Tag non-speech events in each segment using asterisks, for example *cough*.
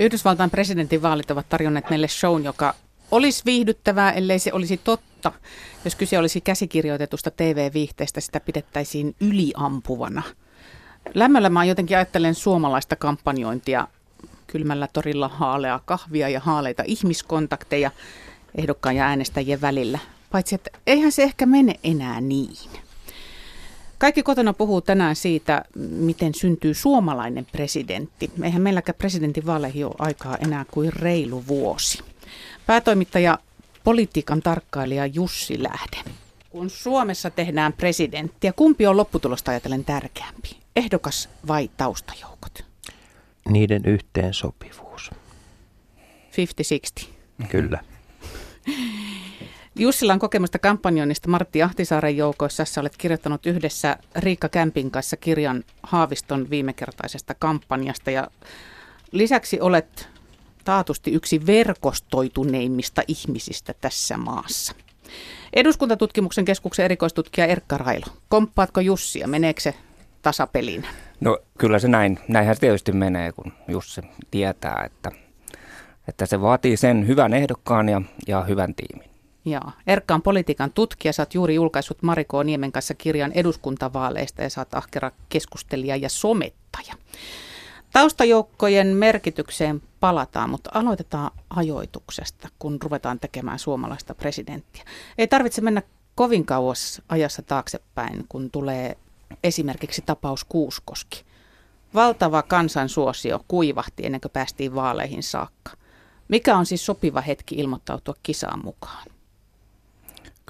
Yhdysvaltain presidentinvaalit ovat tarjonneet meille shown, joka olisi viihdyttävää, ellei se olisi totta. Jos kyse olisi käsikirjoitetusta TV-viihteestä, sitä pidettäisiin yliampuvana. Lämmöllä mä jotenkin ajattelen suomalaista kampanjointia kylmällä torilla haalea kahvia ja haaleita ihmiskontakteja ehdokkaan ja äänestäjien välillä. Paitsi, että eihän se ehkä mene enää niin. Kaikki kotona puhuu tänään siitä, miten syntyy suomalainen presidentti. Eihän meilläkään presidentin vaaleihin ole aikaa enää kuin reilu vuosi. Päätoimittaja, politiikan tarkkailija Jussi Lähde. Kun Suomessa tehdään presidenttiä, kumpi on lopputulosta ajatellen tärkeämpi? Ehdokas vai taustajoukot? Niiden yhteensopivuus. 50-60. Kyllä. *laughs* Jussilla on kokemusta kampanjoinnista Martti Ahtisaaren joukoissa. Sä olet kirjoittanut yhdessä Riikka Kämpin kanssa kirjan Haaviston viimekertaisesta kampanjasta ja lisäksi olet taatusti yksi verkostoituneimmista ihmisistä tässä maassa. Eduskuntatutkimuksen keskuksen erikoistutkija Erkka Railo, komppaatko Jussia? Meneekö se tasapeliin? No kyllä se näin. Näinhän se tietysti menee, kun Jussi tietää, että, että se vaatii sen hyvän ehdokkaan ja, ja hyvän tiimin. Joo. Erkka on politiikan tutkija. Sä oot juuri julkaissut Mariko Niemen kanssa kirjan eduskuntavaaleista ja sä oot ahkera keskustelija ja somettaja. Taustajoukkojen merkitykseen palataan, mutta aloitetaan ajoituksesta, kun ruvetaan tekemään suomalaista presidenttiä. Ei tarvitse mennä kovin kauas ajassa taaksepäin, kun tulee esimerkiksi tapaus Kuuskoski. Valtava kansansuosio kuivahti ennen kuin päästiin vaaleihin saakka. Mikä on siis sopiva hetki ilmoittautua kisaan mukaan?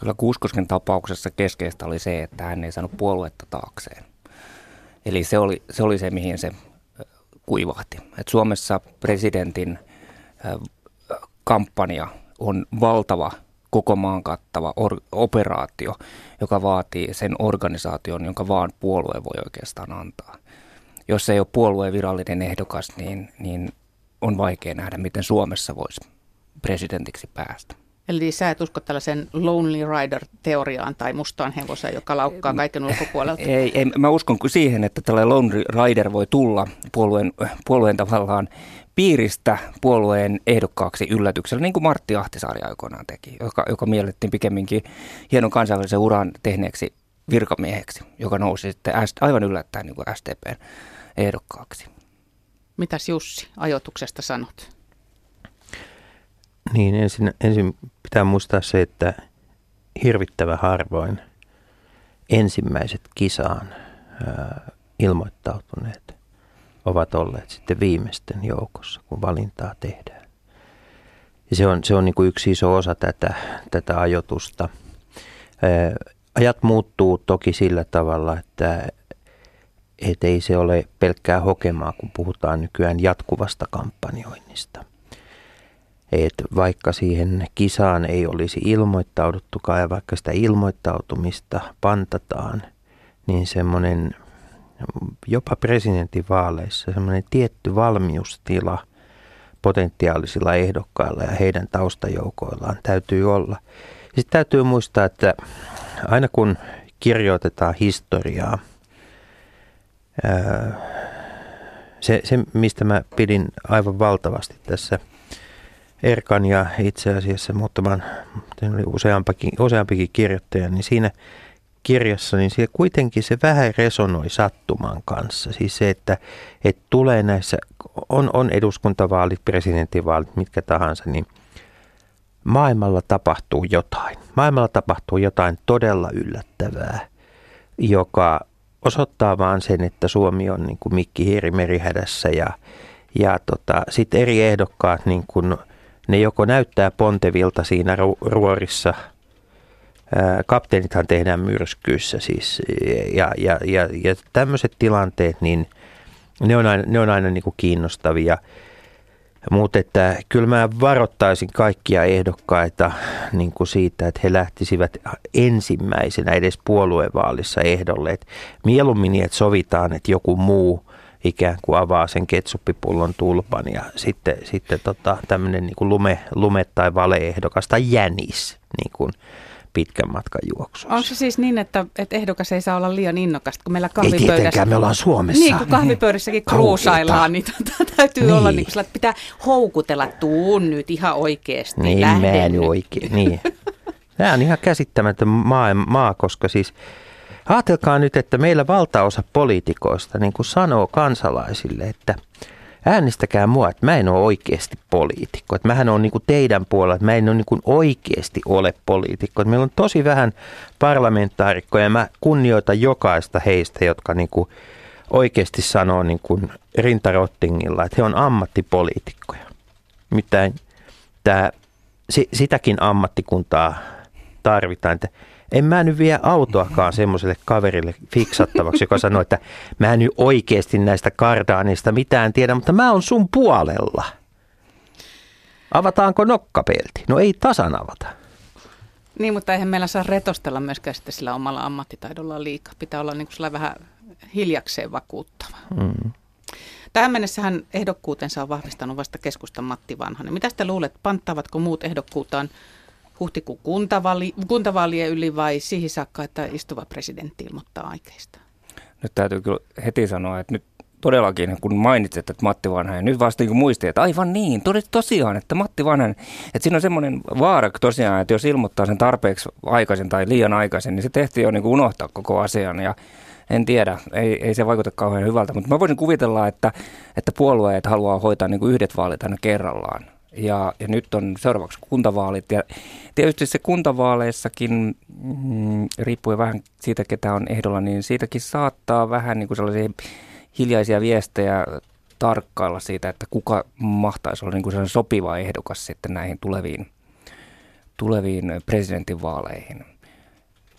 Kyllä Kuuskosken tapauksessa keskeistä oli se, että hän ei saanut puoluetta taakseen. Eli se oli se, oli se mihin se kuivahti. Et Suomessa presidentin kampanja on valtava koko maan kattava or- operaatio, joka vaatii sen organisaation, jonka vaan puolue voi oikeastaan antaa. Jos ei ole puolueen virallinen ehdokas, niin, niin on vaikea nähdä, miten Suomessa voisi presidentiksi päästä. Eli sä et usko tällaisen Lonely Rider-teoriaan tai mustaan hevoseen, joka laukkaa kaiken ulkopuolelta? Ei, ei, mä uskon siihen, että tällainen Lonely Rider voi tulla puolueen, puolueen tavallaan piiristä puolueen ehdokkaaksi yllätyksellä, niin kuin Martti Ahtisaari aikoinaan teki, joka, joka miellettiin pikemminkin hienon kansainvälisen uran tehneeksi virkamieheksi, joka nousi sitten aivan yllättäen niin kuin STPn ehdokkaaksi. Mitäs Jussi ajoituksesta sanot? Niin, ensin, ensin pitää muistaa se, että hirvittävä harvoin ensimmäiset kisaan ää, ilmoittautuneet ovat olleet sitten viimeisten joukossa, kun valintaa tehdään. Ja se on, se on niin kuin yksi iso osa tätä, tätä ajotusta. Ää, ajat muuttuu toki sillä tavalla, että et ei se ole pelkkää hokemaa, kun puhutaan nykyään jatkuvasta kampanjoinnista että vaikka siihen kisaan ei olisi ilmoittauduttukaan ja vaikka sitä ilmoittautumista pantataan, niin semmoinen jopa presidentinvaaleissa semmoinen tietty valmiustila potentiaalisilla ehdokkailla ja heidän taustajoukoillaan täytyy olla. Sitten täytyy muistaa, että aina kun kirjoitetaan historiaa, se, se mistä mä pidin aivan valtavasti tässä – Erkan ja itse asiassa muutaman, oli useampikin, useampikin kirjoittaja, niin siinä kirjassa, niin siellä kuitenkin se vähän resonoi sattuman kanssa. Siis se, että, että tulee näissä, on, on eduskuntavaalit, presidentinvaalit, mitkä tahansa, niin maailmalla tapahtuu jotain. Maailmalla tapahtuu jotain todella yllättävää, joka osoittaa vaan sen, että Suomi on niin kuin Mikki Hiiri merihädässä ja, ja tota, sitten eri ehdokkaat niin kuin – ne joko näyttää pontevilta siinä ruorissa, kapteenithan tehdään myrskyissä siis, ja, ja, ja, ja tämmöiset tilanteet, niin ne on aina, ne on aina niin kuin kiinnostavia. Mutta että kyllä mä varoittaisin kaikkia ehdokkaita niin kuin siitä, että he lähtisivät ensimmäisenä edes puoluevaalissa ehdolle. Et mieluummin niin, että sovitaan, että joku muu ikään kuin avaa sen ketsuppipullon tulpan ja sitten, sitten tota, tämmöinen niin lume, lume- tai valeehdokas tai jänis niin kuin pitkän matkan juoksussa. Onko se siis niin, että, että ehdokas ei saa olla liian innokasta, kun meillä Ei kahvipöydässä... tietenkään, me ollaan Suomessa. Niin, kun kahvipöydässäkin Kauheeta. kruusaillaan, niin tota, täytyy Niin. olla niin kuin että pitää houkutella, tuun nyt ihan oikeasti, Niin, mä en oikein. Niin. Tämä on ihan käsittämätön maa, maa, koska siis ajatelkaa nyt, että meillä valtaosa poliitikoista niin kuin sanoo kansalaisille, että äänestäkää mua, että mä en ole oikeasti poliitikko. Että mähän on niin kuin teidän puolella, että mä en ole niin kuin oikeasti ole poliitikko. Että meillä on tosi vähän parlamentaarikkoja ja mä kunnioitan jokaista heistä, jotka niin kuin oikeasti sanoo niin kuin rintarottingilla, että he on ammattipoliitikkoja. Mitään tämä, si, sitäkin ammattikuntaa tarvitaan. Että en mä nyt vie autoakaan semmoiselle kaverille fiksattavaksi, joka sanoo, että mä en nyt oikeasti näistä kardaanista mitään tiedä, mutta mä oon sun puolella. Avataanko nokkapelti? No ei tasan avata. Niin, mutta eihän meillä saa retostella myöskään sitten sillä omalla ammattitaidolla liikaa. Pitää olla niin kuin vähän hiljakseen vakuuttava. Mm. Tähän mennessähän ehdokkuutensa on vahvistanut vasta keskustan Matti Vanhanen. Mitä te luulet, panttaavatko muut ehdokkuutaan huhtikuun kuntavaali, kuntavaalien yli vai siihen saakka, että istuva presidentti ilmoittaa aikeista? Nyt täytyy kyllä heti sanoa, että nyt todellakin, kun mainitsit, että Matti Vanhanen, nyt vasta niin muistin, että aivan niin, todet tosiaan, että Matti Vanhanen, että siinä on semmoinen vaara tosiaan, että jos ilmoittaa sen tarpeeksi aikaisin tai liian aikaisin, niin se tehtiin jo niin kuin unohtaa koko asian ja en tiedä, ei, ei se vaikuta kauhean hyvältä, mutta mä voisin kuvitella, että, että puolueet haluaa hoitaa niin kuin yhdet vaalit aina kerrallaan. Ja, ja nyt on seuraavaksi kuntavaalit ja tietysti se kuntavaaleissakin, mm, riippuen vähän siitä ketä on ehdolla, niin siitäkin saattaa vähän niin kuin sellaisia hiljaisia viestejä tarkkailla siitä, että kuka mahtaisi olla niin kuin sellainen sopiva ehdokas sitten näihin tuleviin, tuleviin presidentinvaaleihin.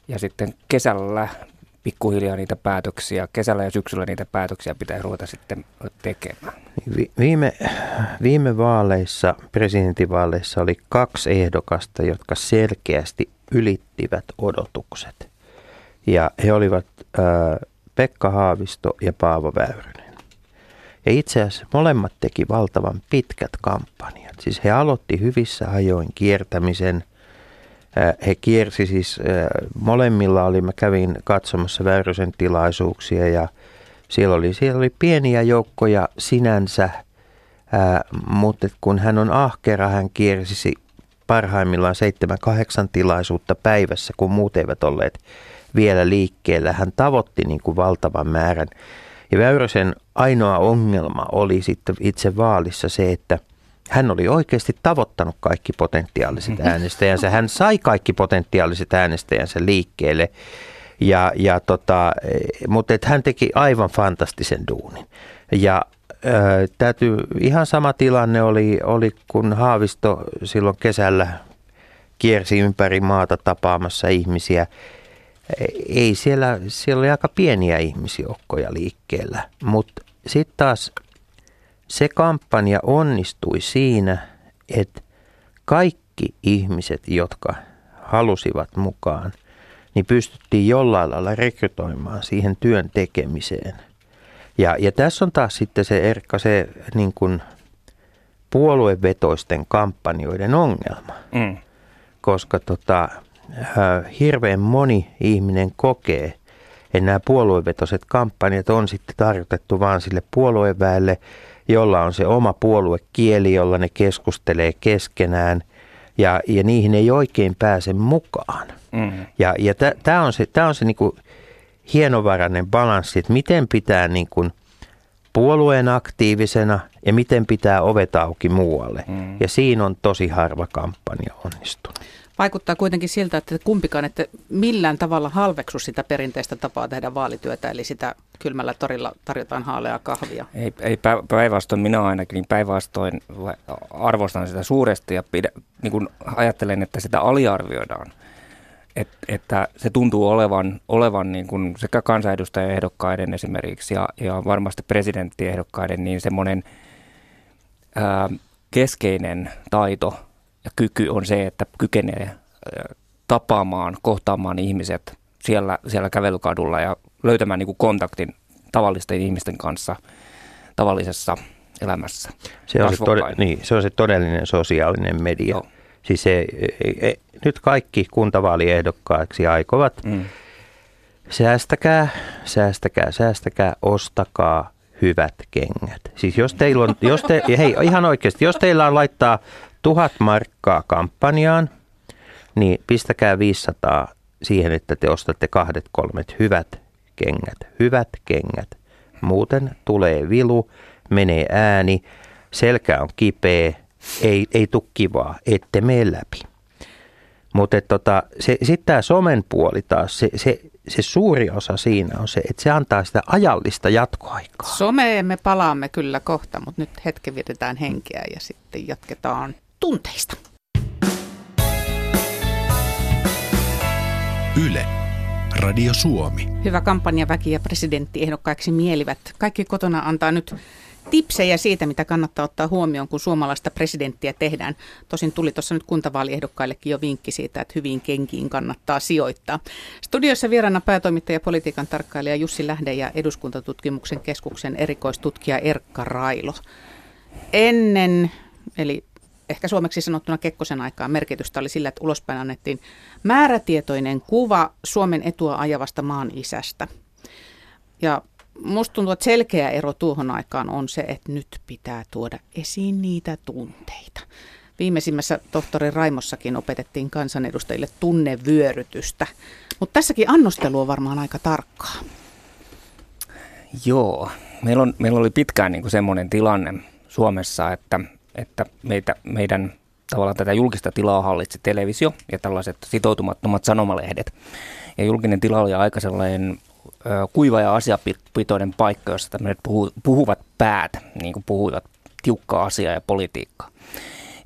Ja sitten kesällä pikkuhiljaa niitä päätöksiä, kesällä ja syksyllä niitä päätöksiä pitää ruveta sitten tekemään. Vi- Viime, viime vaaleissa, presidentinvaaleissa oli kaksi ehdokasta, jotka selkeästi ylittivät odotukset. Ja he olivat äh, Pekka Haavisto ja Paavo Väyrynen. Ja itse asiassa molemmat teki valtavan pitkät kampanjat. Siis he aloitti hyvissä ajoin kiertämisen. He kiersi siis, molemmilla oli, mä kävin katsomassa Väyrysen tilaisuuksia ja siellä oli, siellä oli pieniä joukkoja sinänsä, mutta kun hän on ahkera, hän kiersisi parhaimmillaan 7-8 tilaisuutta päivässä, kun muut eivät olleet vielä liikkeellä. Hän tavoitti niin kuin valtavan määrän. Ja Väyrysen ainoa ongelma oli sitten itse vaalissa se, että hän oli oikeasti tavoittanut kaikki potentiaaliset *laughs* äänestäjänsä. Hän sai kaikki potentiaaliset äänestäjänsä liikkeelle. Ja, ja tota, mutta et hän teki aivan fantastisen duunin. Ja ö, täytyy, ihan sama tilanne oli, oli, kun Haavisto silloin kesällä kiersi ympäri maata tapaamassa ihmisiä. Ei siellä, siellä oli aika pieniä ihmisjoukkoja liikkeellä, mutta sitten taas se kampanja onnistui siinä, että kaikki ihmiset, jotka halusivat mukaan, niin pystyttiin jollain lailla rekrytoimaan siihen työn tekemiseen. Ja, ja tässä on taas sitten se Erkka, se niin kuin puoluevetoisten kampanjoiden ongelma, Mm. koska tota, äh, hirveän moni ihminen kokee, että nämä puoluevetoiset kampanjat on sitten tarkoitettu vaan sille puolueväelle, jolla on se oma puoluekieli, jolla ne keskustelee keskenään, ja, ja niihin ei oikein pääse mukaan. Mm. Ja, ja tämä on se, tää on se niinku hienovarainen balanssi, että miten pitää niinku puolueen aktiivisena ja miten pitää ovet auki muualle. Mm. Ja siinä on tosi harva kampanja onnistunut. Vaikuttaa kuitenkin siltä, että kumpikaan että millään tavalla halveksu sitä perinteistä tapaa tehdä vaalityötä, eli sitä kylmällä torilla tarjotaan haaleaa kahvia. Ei, ei pä- päinvastoin, minä ainakin, niin päinvastoin arvostan sitä suuresti ja pidä, niin kuin ajattelen, että sitä aliarvioidaan. Et, että se tuntuu olevan, olevan niin kuin sekä kansanedustajaehdokkaiden esimerkiksi ja, ja varmasti presidenttiehdokkaiden niin semmoinen keskeinen taito ja kyky on se, että kykenee ää, tapaamaan, kohtaamaan ihmiset siellä, siellä kävelykadulla ja löytämään niin kuin kontaktin tavallisten ihmisten kanssa tavallisessa elämässä. Se on se, kasvokkain. niin, se on se todellinen sosiaalinen media. Joo. Siis se, e, e, nyt kaikki kuntavaaliehdokkaiksi aikovat mm. säästäkää, säästäkää, säästäkää, ostakaa hyvät kengät. Siis jos teillä on, jos te, hei ihan oikeasti, jos teillä on laittaa tuhat markkaa kampanjaan, niin pistäkää 500 siihen, että te ostatte kahdet kolmet hyvät kengät. Hyvät kengät. Muuten tulee vilu, menee ääni, selkä on kipeä, ei, ei tule kivaa, ette mene läpi. Mutta tota, sitten tämä somen puoli taas, se, se, se suuri osa siinä on se, että se antaa sitä ajallista jatkoaikaa. Someen me palaamme kyllä kohta, mutta nyt hetken vietetään henkeä ja sitten jatketaan tunteista. Yle. Radio Suomi. Hyvä kampanjaväki ja presidenttiehdokkaiksi mielivät. Kaikki kotona antaa nyt tipsejä siitä, mitä kannattaa ottaa huomioon, kun suomalaista presidenttiä tehdään. Tosin tuli tuossa nyt kuntavaaliehdokkaillekin jo vinkki siitä, että hyvin kenkiin kannattaa sijoittaa. Studiossa vieraana päätoimittaja politiikan tarkkailija Jussi Lähde ja eduskuntatutkimuksen keskuksen erikoistutkija Erkka Railo. Ennen, eli ehkä suomeksi sanottuna Kekkosen aikaan merkitystä oli sillä, että ulospäin annettiin määrätietoinen kuva Suomen etua ajavasta maan isästä. Ja musta tuntuu, että selkeä ero tuohon aikaan on se, että nyt pitää tuoda esiin niitä tunteita. Viimeisimmässä tohtori Raimossakin opetettiin kansanedustajille tunnevyörytystä, mutta tässäkin annostelu on varmaan aika tarkkaa. Joo, meillä, on, meillä oli pitkään niin semmoinen tilanne Suomessa, että, että meitä, meidän tavallaan tätä julkista tilaa hallitsi televisio ja tällaiset sitoutumattomat sanomalehdet. Ja julkinen tila oli aika sellainen kuiva ja asiapitoinen paikka, jossa tämmöiset puhuvat päät niin kuin puhuivat tiukkaa asiaa ja politiikkaa.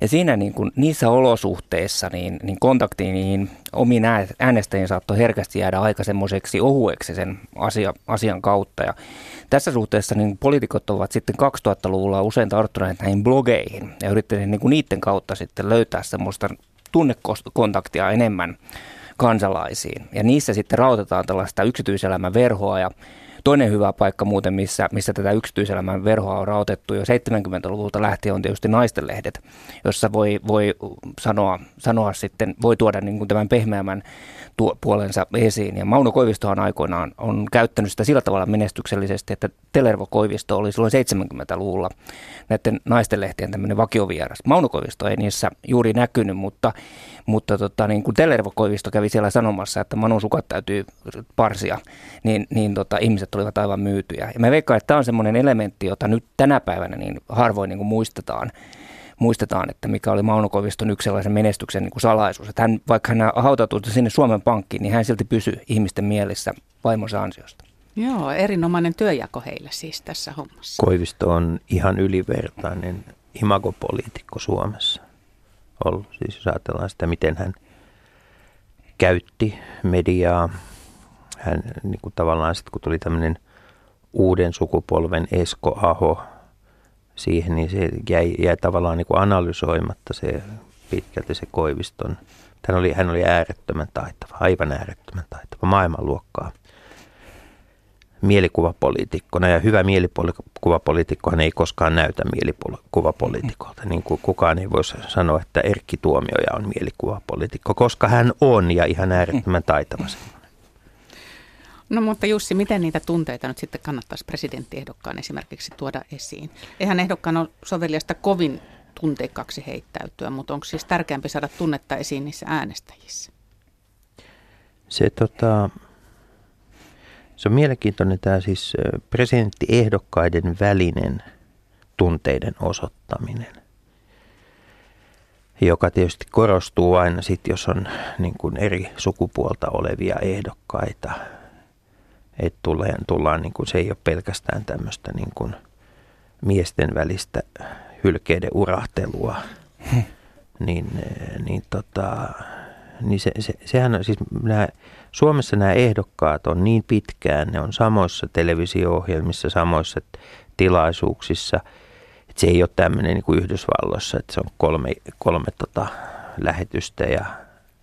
Ja siinä niin kuin, niissä olosuhteissa niin, niin kontakti niin omiin äänestäjiin saattoi herkästi jäädä aika semmoiseksi ohueksi sen asia, asian kautta. Ja tässä suhteessa niin poliitikot ovat sitten 2000-luvulla usein tarttuneet näihin blogeihin ja yrittäneet niin kuin niiden kautta sitten löytää semmoista tunnekontaktia enemmän kansalaisiin. Ja niissä sitten rautetaan tällaista yksityiselämän verhoa ja Toinen hyvä paikka muuten, missä, missä tätä yksityiselämän verhoa on rautettu jo 70-luvulta lähtien, on tietysti naistenlehdet, jossa voi, voi sanoa, sanoa sitten, voi tuoda niin kuin tämän pehmeämmän tuo, puolensa esiin. Ja Mauno Koivistohan aikoinaan on käyttänyt sitä sillä tavalla menestyksellisesti, että Telervo Koivisto oli silloin 70-luvulla näiden naistenlehtien tämmöinen vakiovieras. Mauno Koivisto ei niissä juuri näkynyt, mutta, mutta tota, niin kun Telervo Koivisto kävi siellä sanomassa, että Manun sukat täytyy parsia, niin, niin tota, ihmiset olivat aivan myytyjä. Ja mä veikkaan, että tämä on semmoinen elementti, jota nyt tänä päivänä niin harvoin niin kuin muistetaan muistetaan, että mikä oli Mauno Koiviston yksi sellaisen menestyksen niin kuin salaisuus. Että hän, vaikka hän hautautui sinne Suomen pankkiin, niin hän silti pysyi ihmisten mielessä vaimonsa ansiosta. Joo, erinomainen työjako heillä siis tässä hommassa. Koivisto on ihan ylivertainen imagopoliitikko Suomessa ollut. Siis jos ajatellaan sitä, miten hän käytti mediaa. Hän niin kuin tavallaan sitten, kun tuli tämmöinen uuden sukupolven Esko Aho siihen, niin se jäi, jäi tavallaan niin kuin analysoimatta se pitkälti se Koiviston. Hän oli, hän oli äärettömän taitava, aivan äärettömän taitava, maailmanluokkaa mielikuvapoliitikkona. Ja hyvä mielikuvapoliitikkohan ei koskaan näytä mielikuvapoliitikolta. Niin kuin kukaan ei voisi sanoa, että Erkki Tuomioja on mielikuvapoliitikko, koska hän on ja ihan äärettömän taitava semmoinen. No mutta Jussi, miten niitä tunteita nyt sitten kannattaisi presidenttiehdokkaan esimerkiksi tuoda esiin? Eihän ehdokkaan ole soveliasta kovin tunteikkaksi heittäytyä, mutta onko siis tärkeämpi saada tunnetta esiin niissä äänestäjissä? Se, tota, se on mielenkiintoinen tämä siis presidenttiehdokkaiden välinen tunteiden osoittaminen, joka tietysti korostuu aina sitten, jos on niin kuin eri sukupuolta olevia ehdokkaita – että tullaan, tullaan niin kuin, se ei ole pelkästään tämmöistä niin kuin miesten välistä hylkeiden urahtelua, hmm. niin, niin, tota, niin se, se, sehän on siis, nämä, Suomessa nämä ehdokkaat on niin pitkään, ne on samoissa televisio-ohjelmissa, samoissa tilaisuuksissa, että se ei ole tämmöinen niin kuin Yhdysvalloissa, että se on kolme, kolme tota, lähetystä ja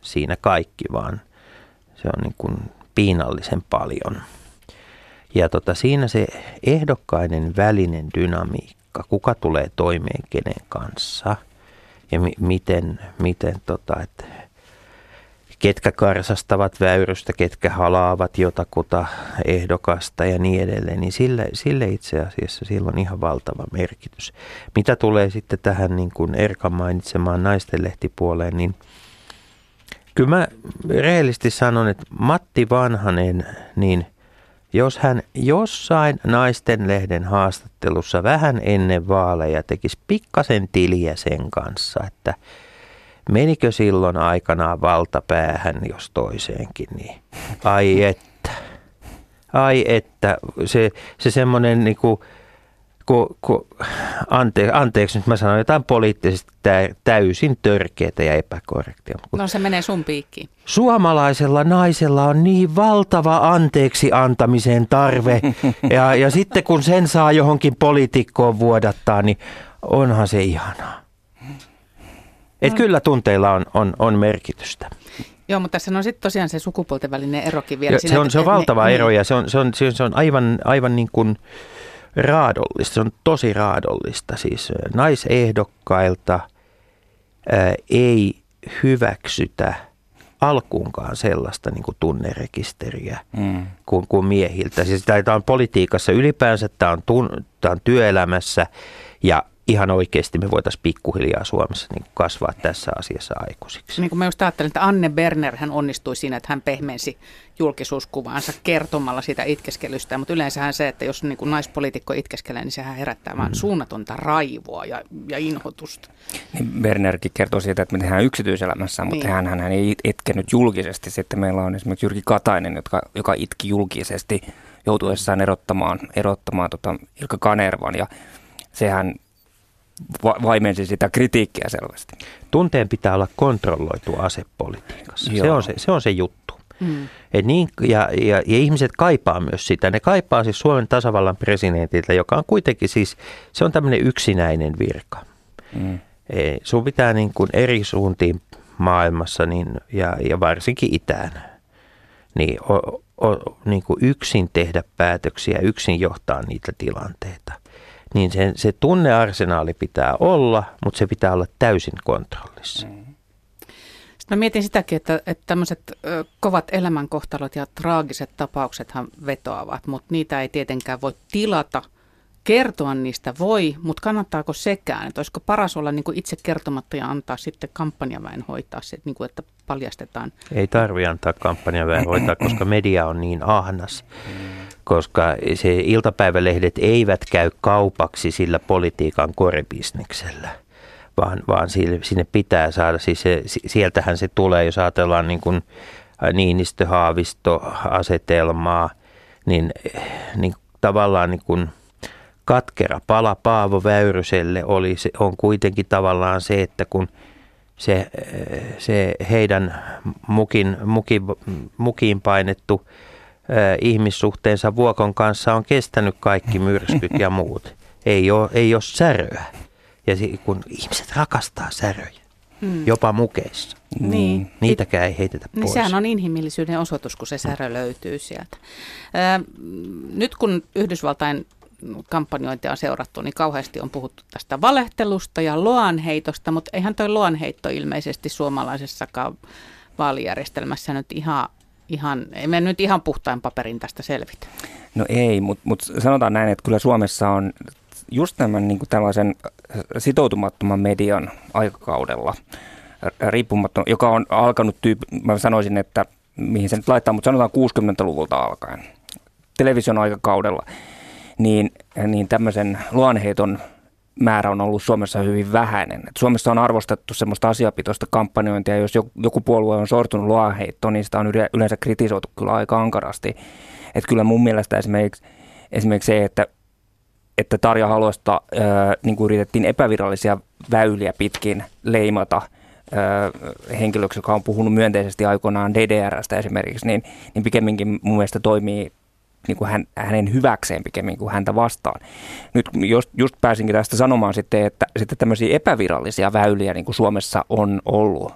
siinä kaikki, vaan se on niin kuin piinallisen paljon. Ja tota, siinä se ehdokkaiden välinen dynamiikka, kuka tulee toimeen kenen kanssa ja mi- miten, miten tota, että ketkä karsastavat väyrystä, ketkä halaavat jotakuta ehdokasta ja niin edelleen, niin sille, sille itse asiassa sillä on ihan valtava merkitys. Mitä tulee sitten tähän niin kuin Erkan mainitsemaan naistenlehtipuoleen, niin kyllä mä rehellisesti sanon, että Matti Vanhanen, niin jos hän jossain naisten lehden haastattelussa vähän ennen vaaleja tekisi pikkasen tiliä sen kanssa, että – menikö silloin aikanaan valtapäähän, jos toiseenkin, niin ai että, ai että, se, se semmoinen niin kuin, ku, ku, ante, anteeksi nyt mä sanon jotain poliittisesti täysin törkeitä ja epäkorrektia. No se menee sun piikkiin. Suomalaisella naisella on niin valtava anteeksi antamisen tarve ja, ja sitten kun sen saa johonkin poliitikkoon vuodattaa, niin onhan se ihanaa. Että kyllä tunteilla on, on, on merkitystä. Joo, mutta tässä on sitten tosiaan se sukupuolten välinen erokin vielä. Jo, siinä, se, on, se on valtava ne, ero ja se on, se on, se on aivan, aivan niin kuin raadollista. Se on tosi raadollista. Siis naisehdokkailta ää, ei hyväksytä alkuunkaan sellaista niin kuin tunnerekisteriä mm. kuin, kuin miehiltä. Siis tämä on politiikassa ylipäänsä, tämä on, tun, tämä on työelämässä ja ihan oikeasti me voitaisiin pikkuhiljaa Suomessa niin kasvaa tässä asiassa aikuisiksi. Niin kuin mä just ajattelin, että Anne Berner hän onnistui siinä, että hän pehmensi julkisuuskuvaansa kertomalla sitä itkeskelystä, mutta yleensähän se, että jos niin kuin naispoliitikko itkeskelee, niin sehän herättää vaan mm. suunnatonta raivoa ja, ja inhotusta. Niin Bernerkin kertoo siitä, että me tehdään yksityiselämässä, mutta niin. hän, hän ei itkenyt julkisesti. Sitten meillä on esimerkiksi Jyrki Katainen, joka, joka itki julkisesti joutuessaan erottamaan, erottamaan tota Ilkka Kanervan ja sehän va- vaimensi sitä kritiikkiä selvästi. Tunteen pitää olla kontrolloitu asepolitiikassa. Se on se, se on se juttu. Mm. Et niin, ja, ja, ja ihmiset kaipaa myös sitä. Ne kaipaa siis Suomen tasavallan presidentiltä, joka on kuitenkin siis, se on tämmöinen yksinäinen virka. Mm. E, sun pitää niin kuin eri suuntiin maailmassa niin, ja, ja varsinkin itään niin, o, o, niin kuin yksin tehdä päätöksiä, yksin johtaa niitä tilanteita niin se, se tunnearsenaali pitää olla, mutta se pitää olla täysin kontrollissa. Mm. Sitten mä mietin sitäkin, että, että tämmöiset kovat elämänkohtalot ja traagiset tapauksethan vetoavat, mutta niitä ei tietenkään voi tilata. Kertoa niistä voi, mutta kannattaako sekään? Että olisiko paras olla niin kuin itse kertomatta ja antaa sitten kampanjaväen hoitaa se, niin kuin, että paljastetaan? Ei tarvitse antaa kampanjaväen hoitaa, koska media on niin ahnas. Koska se iltapäivälehdet eivät käy kaupaksi sillä politiikan korebisneksellä, vaan, vaan sinne pitää saada, siis se, sieltähän se tulee, jos ajatellaan niin kuin Niinistö-Haavisto-asetelmaa, niin, niin tavallaan niin kuin katkera pala Paavo Väyryselle oli, se on kuitenkin tavallaan se, että kun se, se heidän mukin, mukin, mukiin painettu ihmissuhteensa Vuokon kanssa on kestänyt kaikki myrskyt ja muut. *laughs* Ei ole, ei ole säröä. Ja kun ihmiset rakastaa säröjä, hmm. jopa mukeissa. Niin. Niitäkään ei heitetä niin pois. Sehän on inhimillisyyden osoitus, kun se särö löytyy sieltä. Nyt kun Yhdysvaltain kampanjointia on seurattu, niin kauheasti on puhuttu tästä valehtelusta ja loanheitosta, mutta eihän toi loanheitto ilmeisesti suomalaisessakaan vaalijärjestelmässä nyt ihan ihan, ei me nyt ihan puhtain paperin tästä selvitä. No ei, mutta mut sanotaan näin, että kyllä Suomessa on just tämän niin tällaisen sitoutumattoman median aikakaudella riippumaton, joka on alkanut tyyppi, mä sanoisin, että mihin se nyt laittaa, mutta sanotaan 60-luvulta alkaen, television aikakaudella, niin, niin tämmöisen luonheiton määrä on ollut Suomessa hyvin vähäinen. Et Suomessa on arvostettu semmoista asiapitoista kampanjointia, jos joku puolue on sortunut luoheittoon, niin sitä on yleensä kritisoitu kyllä aika ankarasti. Et kyllä mun mielestä esimerkiksi, esimerkiksi se, että, että Tarja Halosta äh, niin kuin yritettiin epävirallisia väyliä pitkin leimata henkilöksi, joka on puhunut myönteisesti aikoinaan DDRstä esimerkiksi, niin, niin pikemminkin mun mielestä toimii niin kuin hän, hänen hyväkseen pikemmin kuin häntä vastaan. Nyt just, just pääsinkin tästä sanomaan sitten, että sitten tämmöisiä epävirallisia väyliä niin kuin Suomessa on ollut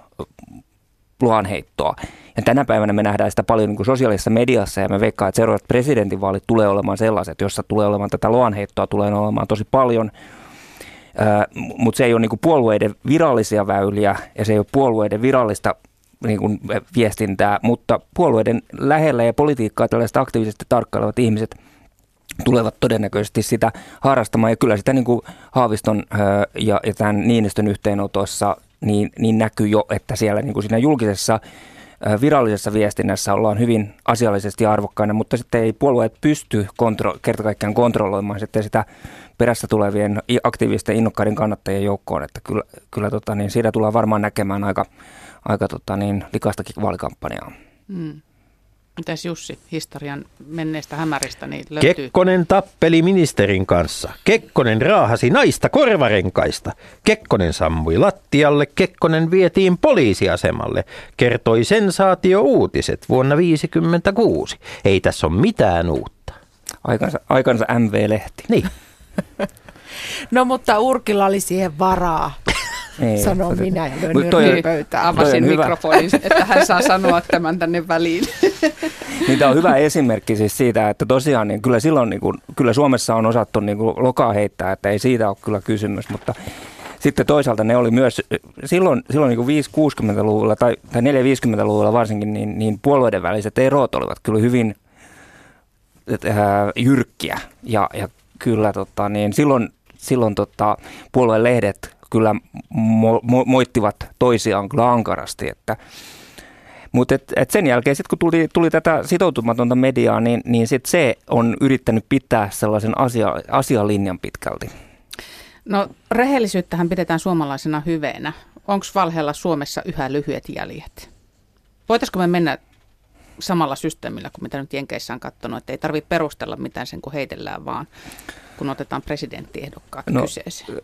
luonheittoa. Ja tänä päivänä me nähdään sitä paljon niin kuin sosiaalisessa mediassa ja me veikkaan, että seuraavat presidentinvaalit tulee olemaan sellaiset, jossa tulee olemaan tätä luonheittoa, tulee olemaan tosi paljon. mutta se ei ole niin puolueiden virallisia väyliä ja se ei ole puolueiden virallista niin kuin viestintää, mutta puolueiden lähellä ja politiikkaa tällaiset aktiivisesti tarkkailevat ihmiset tulevat todennäköisesti sitä harrastamaan. Ja kyllä sitä niin kuin Haaviston ja, ja tämän Niinistön yhteenotossa niin, niin näkyy jo, että siellä niin kuin siinä julkisessa virallisessa viestinnässä ollaan hyvin asiallisesti arvokkaina, mutta sitten ei puolueet pysty kontro- kerta kaikkiaan kontrolloimaan sitten sitä perässä tulevien aktiivisten innokkaiden kannattajien joukkoon, että kyllä, kyllä tota, niin siitä tullaan varmaan näkemään aika, aika tota, niin, likastakin vaalikampanjaa. Hmm. Mitäs Jussi, historian menneestä hämäristä niin löytyy? Kekkonen tappeli ministerin kanssa. Kekkonen raahasi naista korvarenkaista. Kekkonen sammui lattialle. Kekkonen vietiin poliisiasemalle. Kertoi sensaatio uutiset vuonna 1956. Ei tässä ole mitään uutta. Aikansa, aikansa MV-lehti. Niin. *laughs* no mutta Urkilla oli siihen varaa. *laughs* Ei, sanon toi, minä ja löin toi, pöytään. Avasin mikrofonin, että hän saa sanoa tämän tänne väliin. *laughs* niin tämä on hyvä esimerkki siis siitä, että tosiaan niin kyllä silloin niin kuin, kyllä Suomessa on osattu niin kuin lokaa heittää, että ei siitä ole kyllä kysymys, mutta sitten toisaalta ne oli myös silloin, silloin niin 5-60-luvulla tai, tai 4-50-luvulla varsinkin, niin, niin puolueiden väliset erot olivat kyllä hyvin äh, jyrkkiä ja, ja kyllä tota, niin silloin, silloin tota, puolueen lehdet kyllä mo- mo- moittivat toisiaan kyllä ankarasti, että mutta et, et sen jälkeen, sit kun tuli, tuli tätä sitoutumatonta mediaa, niin, niin sit se on yrittänyt pitää sellaisen asia, asialinjan pitkälti. No rehellisyyttähän pidetään suomalaisena hyveenä. Onko valheella Suomessa yhä lyhyet jäljet? Voitaisiko me mennä samalla systeemillä kuin mitä nyt Jenkeissä on katsonut, että ei tarvitse perustella mitään sen, kun heitellään vaan, kun otetaan presidenttiehdokkaat no, kyseeseen?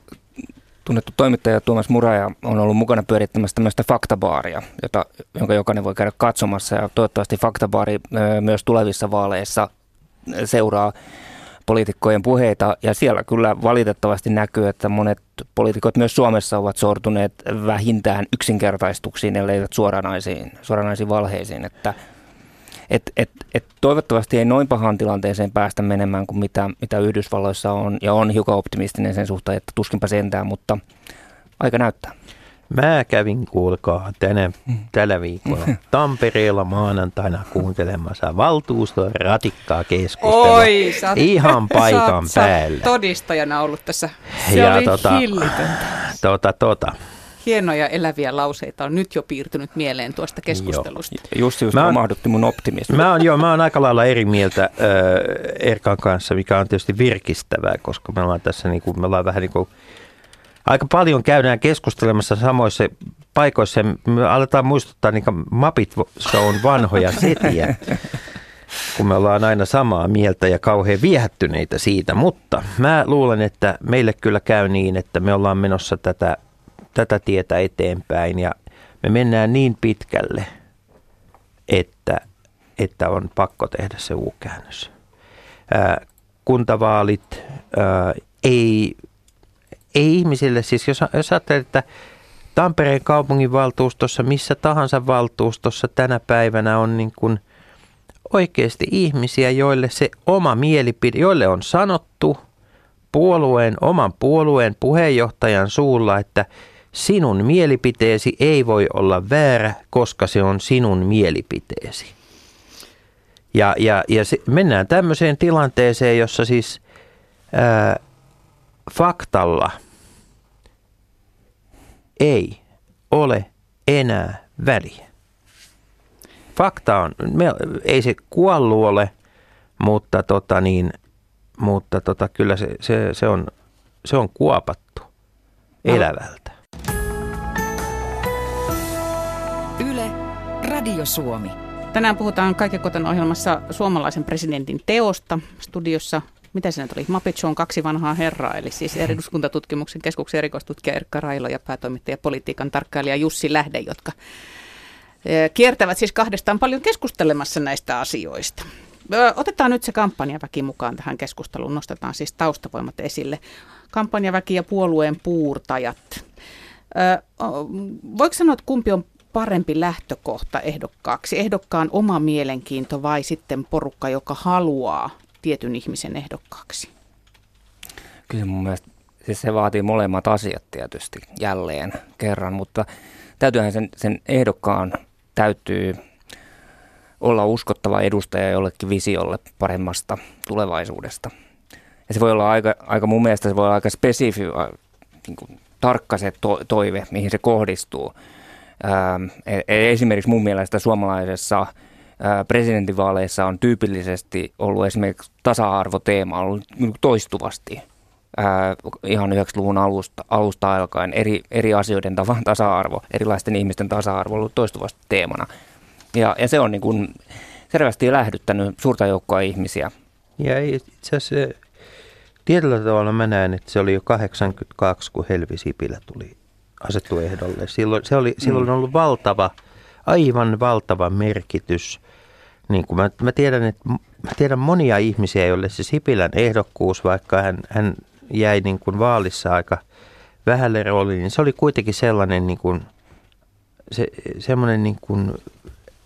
Tunnettu toimittaja Tuomas Muraja on ollut mukana pyörittämässä tämmöistä faktabaaria, jota, jonka jokainen voi käydä katsomassa. Ja toivottavasti faktabaari myös tulevissa vaaleissa seuraa poliitikkojen puheita. Ja siellä kyllä valitettavasti näkyy, että monet poliitikot myös Suomessa ovat sortuneet vähintään yksinkertaistuksiin, ellei suoranaisiin, suoranaisiin valheisiin. Että et, et, et toivottavasti ei noin pahaan tilanteeseen päästä menemään kuin mitä, mitä Yhdysvalloissa on, ja on hiukan optimistinen sen suhteen, että tuskinpa sentään, mutta aika näyttää. Mä kävin, kuulkaa, tänä, tällä viikolla Tampereella maanantaina kuuntelemassa valtuuston ratikkaa keskustelua. Oi, sä oot, Ihan paikan sä oot, päällä. Sä todistajana ollut tässä. Se ja oli tota, hillitöntä. Tota, tota hienoja eläviä lauseita on nyt jo piirtynyt mieleen tuosta keskustelusta. Joo. Just just mä omahdutti mun optimismi. Mä oon, joo, mä oon aika lailla eri mieltä äh, Erkan kanssa, mikä on tietysti virkistävää, koska me ollaan tässä niin kuin, me ollaan vähän niin kuin, aika paljon käydään keskustelemassa samoissa paikoissa. Me aletaan muistuttaa niin Muppet Shown vanhoja *laughs* setiä kun me ollaan aina samaa mieltä ja kauhean viehättyneitä siitä, mutta mä luulen, että meille kyllä käy niin, että me ollaan menossa tätä tätä tietä eteenpäin ja me mennään niin pitkälle, että, että on pakko tehdä se U-käännös. Ää, kuntavaalit ää, ei, ei ihmisille, siis jos, jos ajattelee, että Tampereen kaupunginvaltuustossa, missä tahansa valtuustossa tänä päivänä on niin kuin oikeasti ihmisiä, joille se oma mielipide, joille on sanottu puolueen, oman puolueen puheenjohtajan suulla, että sinun mielipiteesi ei voi olla väärä, koska se on sinun mielipiteesi. Ja, ja, ja se, mennään tämmöiseen tilanteeseen, jossa siis ää, faktalla ei ole enää väliä. Fakta on, me, ei se kuollu ole, mutta, tota niin, mutta tota, kyllä se, se, se, on, se on kuopattu elävältä. Radio Suomi. Tänään puhutaan Kaiken ohjelmassa suomalaisen presidentin teosta. Studiossa, mitä se nyt oli, Muppet on kaksi vanhaa herraa, eli siis *laughs* eduskuntatutkimuksen keskuksen erikoistutkija Erkka Railo ja päätoimittaja politiikan tarkkailija Jussi Lähde, jotka eh, kiertävät siis kahdestaan paljon keskustelemassa näistä asioista. Otetaan nyt se kampanjaväki mukaan tähän keskusteluun. Nostetaan siis taustavoimat esille. Kampanjaväki ja puolueen puurtajat. Voiko sanoa, että kumpi on parempi lähtökohta ehdokkaaksi? Ehdokkaan oma mielenkiinto vai sitten porukka, joka haluaa tietyn ihmisen ehdokkaaksi? Kyllä mun mielestä siis se vaatii molemmat asiat tietysti jälleen kerran, mutta täytyyhän sen, sen ehdokkaan täytyy olla uskottava edustaja jollekin visiolle paremmasta tulevaisuudesta. Ja se voi olla aika, aika mun mielestä se voi olla aika spesifi, niin kuin, tarkka se to, toive, mihin se kohdistuu. Ää, e, esimerkiksi mun mielestä suomalaisessa presidentinvaaleissa on tyypillisesti ollut esimerkiksi tasa-arvoteema ollut niin toistuvasti – ihan 90-luvun alusta, alusta alkaen eri, eri asioiden tavan tasa-arvo, erilaisten ihmisten tasa-arvo ollut toistuvasti teemana. Ja, ja se on niin kuin selvästi lähdyttänyt suurta joukkoa ihmisiä. Ja itse asiassa tietyllä tavalla mä näen, että se oli jo 82, kun Helvi Sipilä tuli asettu ehdolle. Silloin, se oli, silloin on ollut valtava, aivan valtava merkitys. Niin kuin mä, mä, tiedän, että, mä tiedän monia ihmisiä, joille se Sipilän ehdokkuus, vaikka hän, hän jäi niin kuin vaalissa aika vähälle rooliin, niin se oli kuitenkin sellainen niin kuin, se, semmoinen niin kuin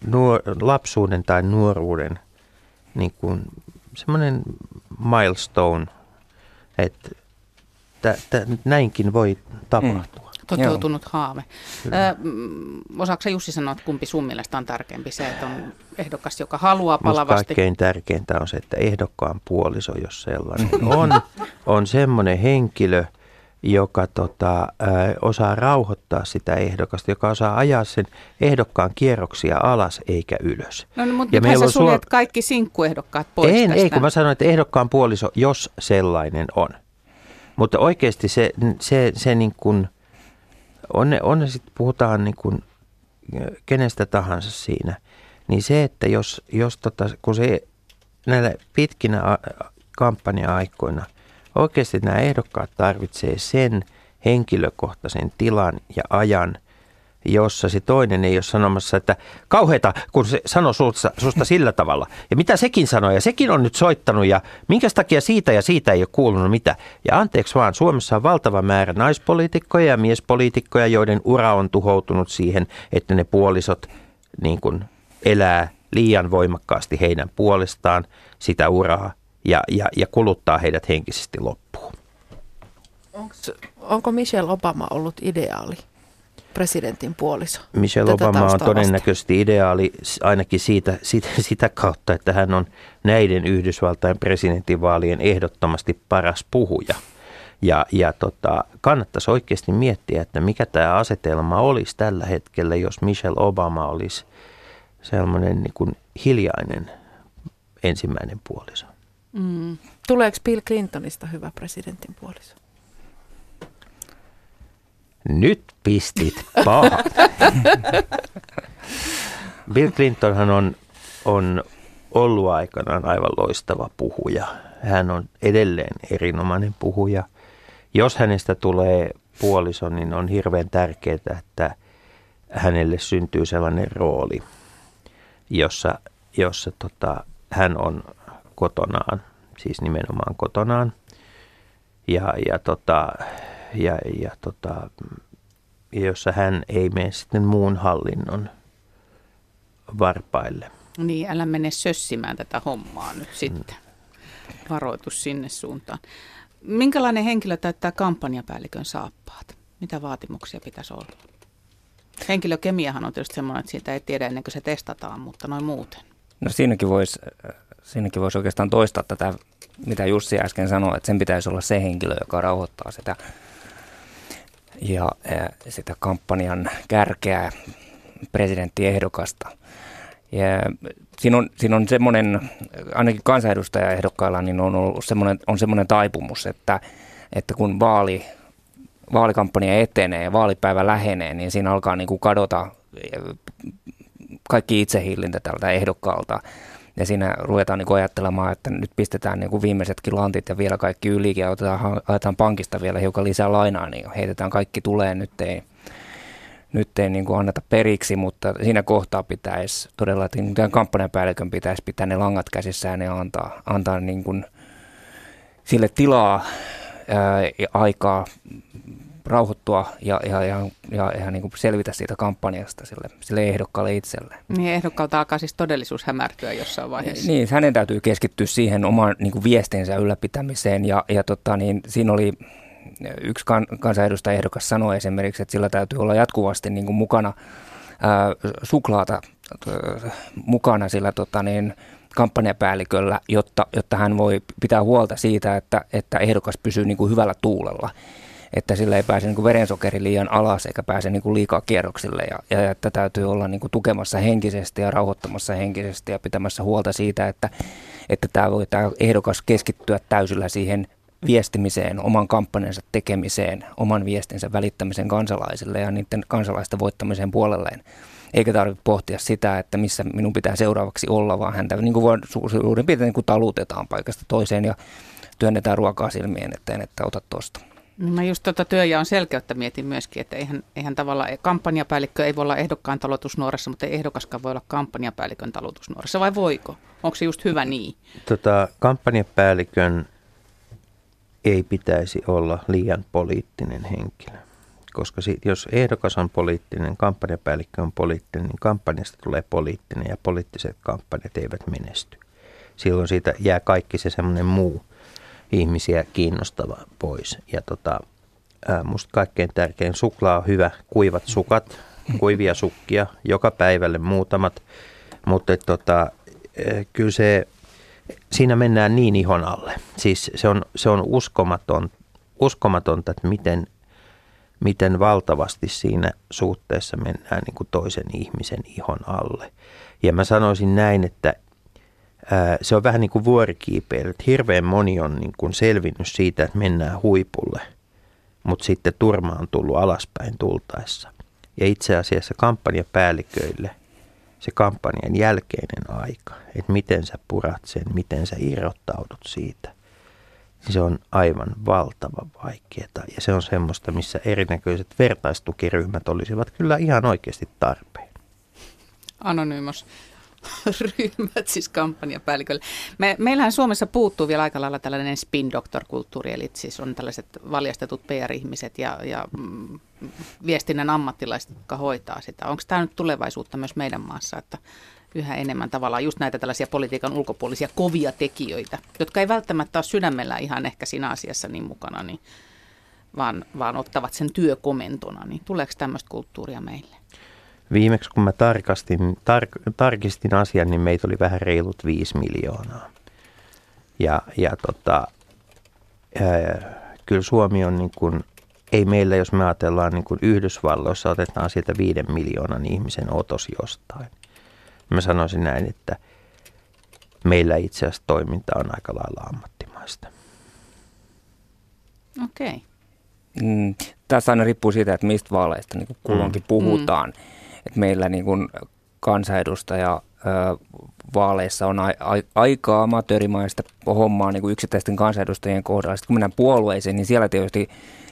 nuor, lapsuuden tai nuoruuden niin kuin, semmoinen milestone, että t- t- näinkin voi tapahtua. Mm. Toteutunut Joo. haave. Ö, osaatko Jussi sanoa, että kumpi sun mielestä on tärkeämpi? Se, että on ehdokas, joka haluaa palavasti? Musta kaikkein tärkeintä on se, että ehdokkaan puoliso, jos sellainen *laughs* on, on semmoinen henkilö, joka tota, ö, osaa rauhoittaa sitä ehdokasta, joka osaa ajaa sen ehdokkaan kierroksia alas eikä ylös. No, no mutta nythän sä suljet suo... kaikki sinkkuehdokkaat pois En, tästä. ei, kun mä sanoin, että ehdokkaan puoliso, jos sellainen on. Mutta oikeasti se, se, se niin kuin – on ne, on ne sitten puhutaan niin kuin kenestä tahansa siinä, niin se, että jos, jos tota, kun se näillä pitkinä kampanja-aikoina oikeasti nämä ehdokkaat tarvitsee sen henkilökohtaisen tilan ja ajan – jossa se toinen ei ole sanomassa, että kauheita, kun se sanoi susta, susta sillä tavalla. Ja mitä sekin sanoi, ja sekin on nyt soittanut, ja minkä takia siitä ja siitä ei ole kuulunut mitä. Ja anteeksi vaan, Suomessa on valtava määrä naispoliitikkoja ja miespoliitikkoja, joiden ura on tuhoutunut siihen, että ne puolisot niin kuin elää liian voimakkaasti heidän puolestaan sitä uraa ja, ja, ja kuluttaa heidät henkisesti loppuun. Onks, onko Michelle Obama ollut ideaali? Presidentin puoliso. Michelle Obama on todennäköisesti ideaali ainakin siitä, *laughs* siitä, sitä kautta, että hän on näiden Yhdysvaltain presidentinvaalien ehdottomasti paras puhuja. Ja, ja tota, kannattaisi oikeasti miettiä, että mikä tämä asetelma olisi tällä hetkellä, jos Michelle Obama olisi sellainen niin kuin hiljainen ensimmäinen puoliso. Mm. Tuleeko Bill Clintonista hyvä presidentin puoliso? Nyt pistit pahat. *laughs* Bill Clintonhan on, on ollut aikanaan aivan loistava puhuja. Hän on edelleen erinomainen puhuja. Jos hänestä tulee puoliso, niin on hirveän tärkeää, että hänelle syntyy sellainen rooli, jossa, jossa tota, hän on kotonaan, siis nimenomaan kotonaan. Ja, ja tota, ja, ja tota, jossa hän ei mene sitten muun hallinnon varpaille. Niin, älä mene sössimään tätä hommaa nyt sitten. Varoitus sinne suuntaan. Minkälainen henkilö täyttää kampanjapäällikön saappaat? Mitä vaatimuksia pitäisi olla? Henkilökemiahan on tietysti semmoinen, että siitä ei tiedä ennen kuin se testataan, mutta noin muuten. No siinäkin voisi siinäkin vois oikeastaan toistaa tätä, mitä Jussi äsken sanoi, että sen pitäisi olla se henkilö, joka rauhoittaa sitä ja sitä kampanjan kärkeä presidenttiehdokasta. Ja siinä on, siinä on semmoinen, ainakin kansanedustajaehdokkailla niin on ollut semmoinen, on semmoinen taipumus, että, että kun vaali, vaalikampanja etenee ja vaalipäivä lähenee, niin siinä alkaa niin kuin kadota kaikki itsehillintä tältä ehdokkaalta. Ja siinä ruvetaan niin ajattelemaan, että nyt pistetään niin viimeisetkin lantit ja vielä kaikki ylikin ja otetaan, otetaan pankista vielä hiukan lisää lainaa, niin heitetään kaikki tulee, nyt ei, nyt ei niin kuin anneta periksi, mutta siinä kohtaa pitäisi todella, että niin tämän kampanjapäällikön pitäisi pitää ne langat käsissään ja antaa, antaa niin kuin sille tilaa ää, aikaa rauhoittua ja, ja, ja, ja, ja niin kuin selvitä siitä kampanjasta sille, sille ehdokkaalle itselleen. Niin ehdokkaalta alkaa siis todellisuus hämärtyä jossain vaiheessa. Niin, hänen täytyy keskittyä siihen oman niin kuin viestinsä ylläpitämiseen ja, ja tota, niin, siinä oli yksi kan, kansanedustajaehdokas sanoi esimerkiksi, että sillä täytyy olla jatkuvasti niin kuin mukana ää, suklaata ää, mukana sillä tota, niin, kampanjapäälliköllä, jotta, jotta hän voi pitää huolta siitä, että, että ehdokas pysyy niin kuin hyvällä tuulella että sillä ei pääse niin verensokeri liian alas eikä pääse niin liikaa kierroksille ja, ja että täytyy olla niin tukemassa henkisesti ja rauhoittamassa henkisesti ja pitämässä huolta siitä, että, että tämä voi tämä ehdokas keskittyä täysillä siihen viestimiseen, oman kampanjansa tekemiseen, oman viestinsä välittämiseen kansalaisille ja niiden kansalaisten voittamiseen puolelleen. Eikä tarvitse pohtia sitä, että missä minun pitää seuraavaksi olla, vaan häntä niin kuin suurin piirtein niin kuin talutetaan paikasta toiseen ja työnnetään ruokaa silmien eteen, että ota tuosta. No mä just tuota työjaon selkeyttä mietin myöskin, että eihän, eihän tavallaan kampanjapäällikkö ei voi olla ehdokkaan talutusnuorassa, mutta ei ehdokaskaan voi olla kampanjapäällikön talutusnuorassa, vai voiko? Onko se just hyvä niin? Tota, kampanjapäällikön ei pitäisi olla liian poliittinen henkilö. Koska si- jos ehdokas on poliittinen, kampanjapäällikkö on poliittinen, niin kampanjasta tulee poliittinen ja poliittiset kampanjat eivät menesty. Silloin siitä jää kaikki se semmoinen muu ihmisiä kiinnostava pois. Ja tota, musta kaikkein tärkein suklaa on hyvä, kuivat sukat, kuivia sukkia, joka päivälle muutamat. Mutta tota, kyllä se, siinä mennään niin ihon alle. Siis se on, se on uskomaton, uskomatonta, että miten, miten valtavasti siinä suhteessa mennään niin kuin toisen ihmisen ihon alle. Ja mä sanoisin näin, että se on vähän niin kuin vuorikiipeily. Hirveän moni on niin kuin selvinnyt siitä, että mennään huipulle, mutta sitten turma on tullut alaspäin tultaessa. Ja itse asiassa kampanjapäälliköille se kampanjan jälkeinen aika, että miten sä purat sen, miten sä irrottaudut siitä, niin se on aivan valtava vaikeaa. Ja se on semmoista, missä erinäköiset vertaistukiryhmät olisivat kyllä ihan oikeasti tarpeen. Anonymous. Ryhmät siis kampanjapäällikölle. Me, meillähän Suomessa puuttuu vielä aika lailla tällainen spin doctor-kulttuuri, eli siis on tällaiset valjastetut PR-ihmiset ja, ja mm, viestinnän ammattilaiset, jotka hoitaa sitä. Onko tämä nyt tulevaisuutta myös meidän maassa, että yhä enemmän tavallaan just näitä tällaisia politiikan ulkopuolisia kovia tekijöitä, jotka ei välttämättä ole sydämellä ihan ehkä siinä asiassa niin mukana, niin, vaan, vaan ottavat sen työkomentona, niin tuleeko tämmöistä kulttuuria meille? Viimeksi kun mä tarkastin, tar- tarkistin asian, niin meitä oli vähän reilut 5 miljoonaa. Ja, ja tota, ää, kyllä Suomi on niin kuin, ei meillä, jos me ajatellaan niin kuin Yhdysvalloissa, otetaan sieltä viiden miljoonan ihmisen otos jostain. Mä sanoisin näin, että meillä itse asiassa toiminta on aika lailla ammattimaista. Okei. Okay. Mm, tässä aina riippuu siitä, että mistä vaaleista niin kulloinkin mm. puhutaan. Mm että meillä niin kuin kansanedustaja vaaleissa on a, a, aika amatöörimaista hommaa niin kuin yksittäisten kansanedustajien kohdalla. Sitten kun mennään puolueisiin, niin siellä tietysti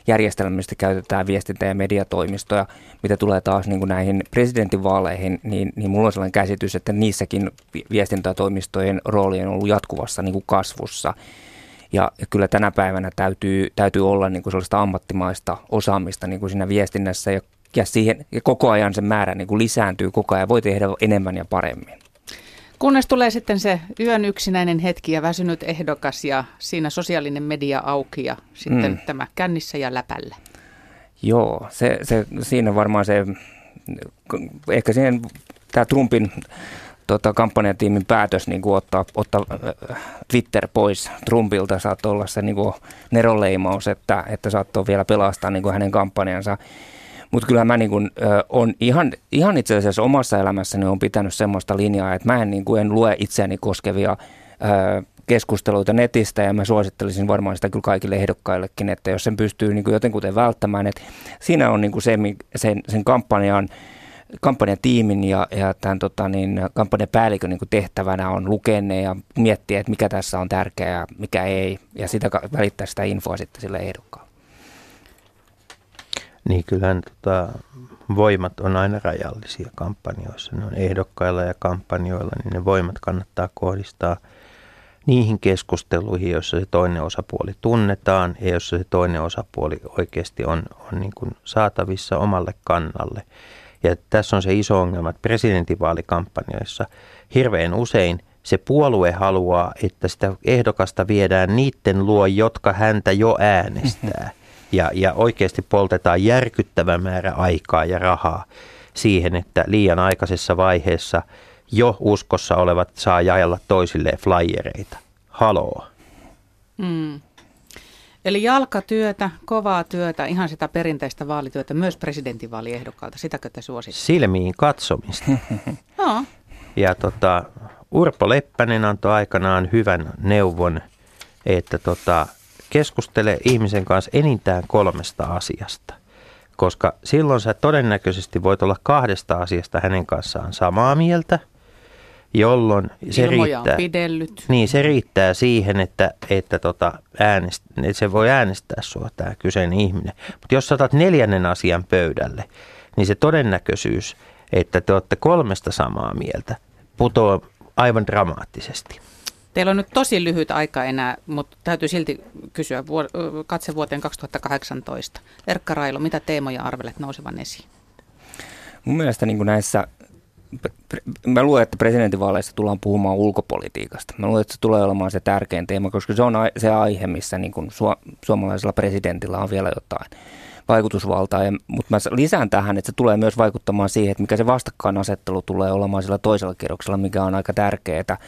järjestelmällisesti käytetään viestintä- ja mediatoimistoja. Mitä tulee taas niin kuin näihin presidentinvaaleihin, niin, niin mulla on sellainen käsitys, että niissäkin viestintätoimistojen rooli on ollut jatkuvassa niin kuin kasvussa. Ja, ja kyllä tänä päivänä täytyy, täytyy olla niin kuin sellaista ammattimaista osaamista niin kuin siinä viestinnässä ja ja, siihen, ja koko ajan sen määrä niin kuin lisääntyy koko ajan, voi tehdä enemmän ja paremmin. Kunnes tulee sitten se yön yksinäinen hetki ja väsynyt ehdokas ja siinä sosiaalinen media auki ja sitten mm. tämä kännissä ja läpällä. Joo, se, se, siinä varmaan se, ehkä siihen tämä Trumpin tota, kampanjatiimin päätös niin kuin ottaa, ottaa äh, Twitter pois Trumpilta saattoi olla se niin kuin neroleimaus, että, että saattoi vielä pelastaa niin kuin hänen kampanjansa. Mutta kyllä mä niin kun, ö, on ihan, ihan itse asiassa omassa elämässäni on pitänyt semmoista linjaa, että mä en, niin kuin, en lue itseäni koskevia ö, keskusteluita netistä ja mä suosittelisin varmaan sitä kyllä kaikille ehdokkaillekin, että jos sen pystyy niin jotenkuten välttämään, että siinä on niin se, sen, sen kampanjan kampanjatiimin ja, ja tämän tota, niin, kampanjapäällikön niin tehtävänä on lukea ja miettiä, että mikä tässä on tärkeää ja mikä ei, ja sitä välittää sitä infoa sitten sille ehdokkaalle. Niin kyllähän tota, voimat on aina rajallisia kampanjoissa. Ne on ehdokkailla ja kampanjoilla, niin ne voimat kannattaa kohdistaa niihin keskusteluihin, joissa se toinen osapuoli tunnetaan ja jossa se toinen osapuoli oikeasti on, on niin kuin saatavissa omalle kannalle. Ja tässä on se iso ongelma, että presidentinvaalikampanjoissa hirveän usein se puolue haluaa, että sitä ehdokasta viedään niiden luo, jotka häntä jo äänestää. Ja, ja oikeasti poltetaan järkyttävä määrä aikaa ja rahaa siihen, että liian aikaisessa vaiheessa jo uskossa olevat saa jaella toisilleen flyereita. Haloo. Mm. Eli jalkatyötä, kovaa työtä, ihan sitä perinteistä vaalityötä, myös presidentinvaaliehdokkaalta. Sitäkö te suositte? Silmiin katsomista. *laughs* no. Ja tota, Urpo Leppänen antoi aikanaan hyvän neuvon, että tota, keskustele ihmisen kanssa enintään kolmesta asiasta. Koska silloin sä todennäköisesti voit olla kahdesta asiasta hänen kanssaan samaa mieltä – jolloin se Ilmoja riittää, pidellyt. niin, se riittää siihen, että, että, tota äänest, että se voi äänestää sua tämä kyseinen ihminen. Mutta jos otat neljännen asian pöydälle, niin se todennäköisyys, että te olette kolmesta samaa mieltä, putoaa aivan dramaattisesti. Teillä on nyt tosi lyhyt aika enää, mutta täytyy silti kysyä katse vuoteen 2018. Erkka Railo, mitä teemoja arvelet nousevan esiin? Mun mielestä niin kuin näissä mä luulen, että presidentinvaaleissa tullaan puhumaan ulkopolitiikasta. Mä luulen, että se tulee olemaan se tärkein teema, koska se on se aihe, missä niin kuin suomalaisella presidentillä on vielä jotain vaikutusvaltaa. Ja, mutta mä lisään tähän, että se tulee myös vaikuttamaan siihen, että mikä se vastakkainasettelu tulee olemaan sillä toisella kierroksella, mikä on aika tärkeää. Että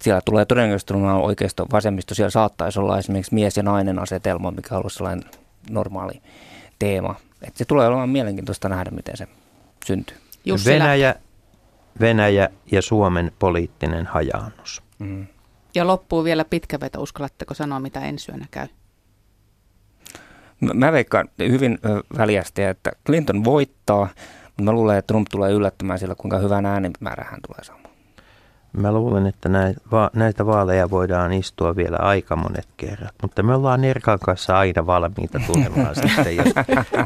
siellä tulee todennäköisesti oikeisto vasemmisto, siellä saattaisi olla esimerkiksi mies ja nainen asetelma, mikä on ollut sellainen normaali teema. Että se tulee olemaan mielenkiintoista nähdä, miten se syntyy. Jussi Venäjä, Venäjä ja Suomen poliittinen hajaannus. Mm. Ja loppuu vielä pitkä veto. Uskallatteko sanoa, mitä ensi yönä käy? Mä veikkaan hyvin väliästi, että Clinton voittaa, mutta mä luulen, että Trump tulee yllättämään sillä, kuinka hyvän äänimäärän hän tulee saamaan. Mä luulen, että näitä vaaleja voidaan istua vielä aika monet kerrat, mutta me ollaan Erkan kanssa aina valmiita tulemaan *laughs* sitten, jos,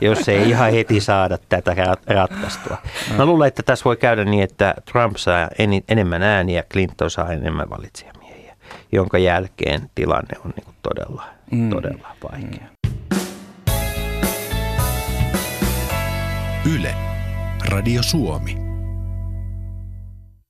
jos ei ihan heti saada tätä ratkaistua. Mä luulen, että tässä voi käydä niin, että Trump saa en, enemmän ääniä, Clinton saa enemmän valitsijamiehiä, jonka jälkeen tilanne on niin todella, mm. todella vaikea. Yle, Radio Suomi.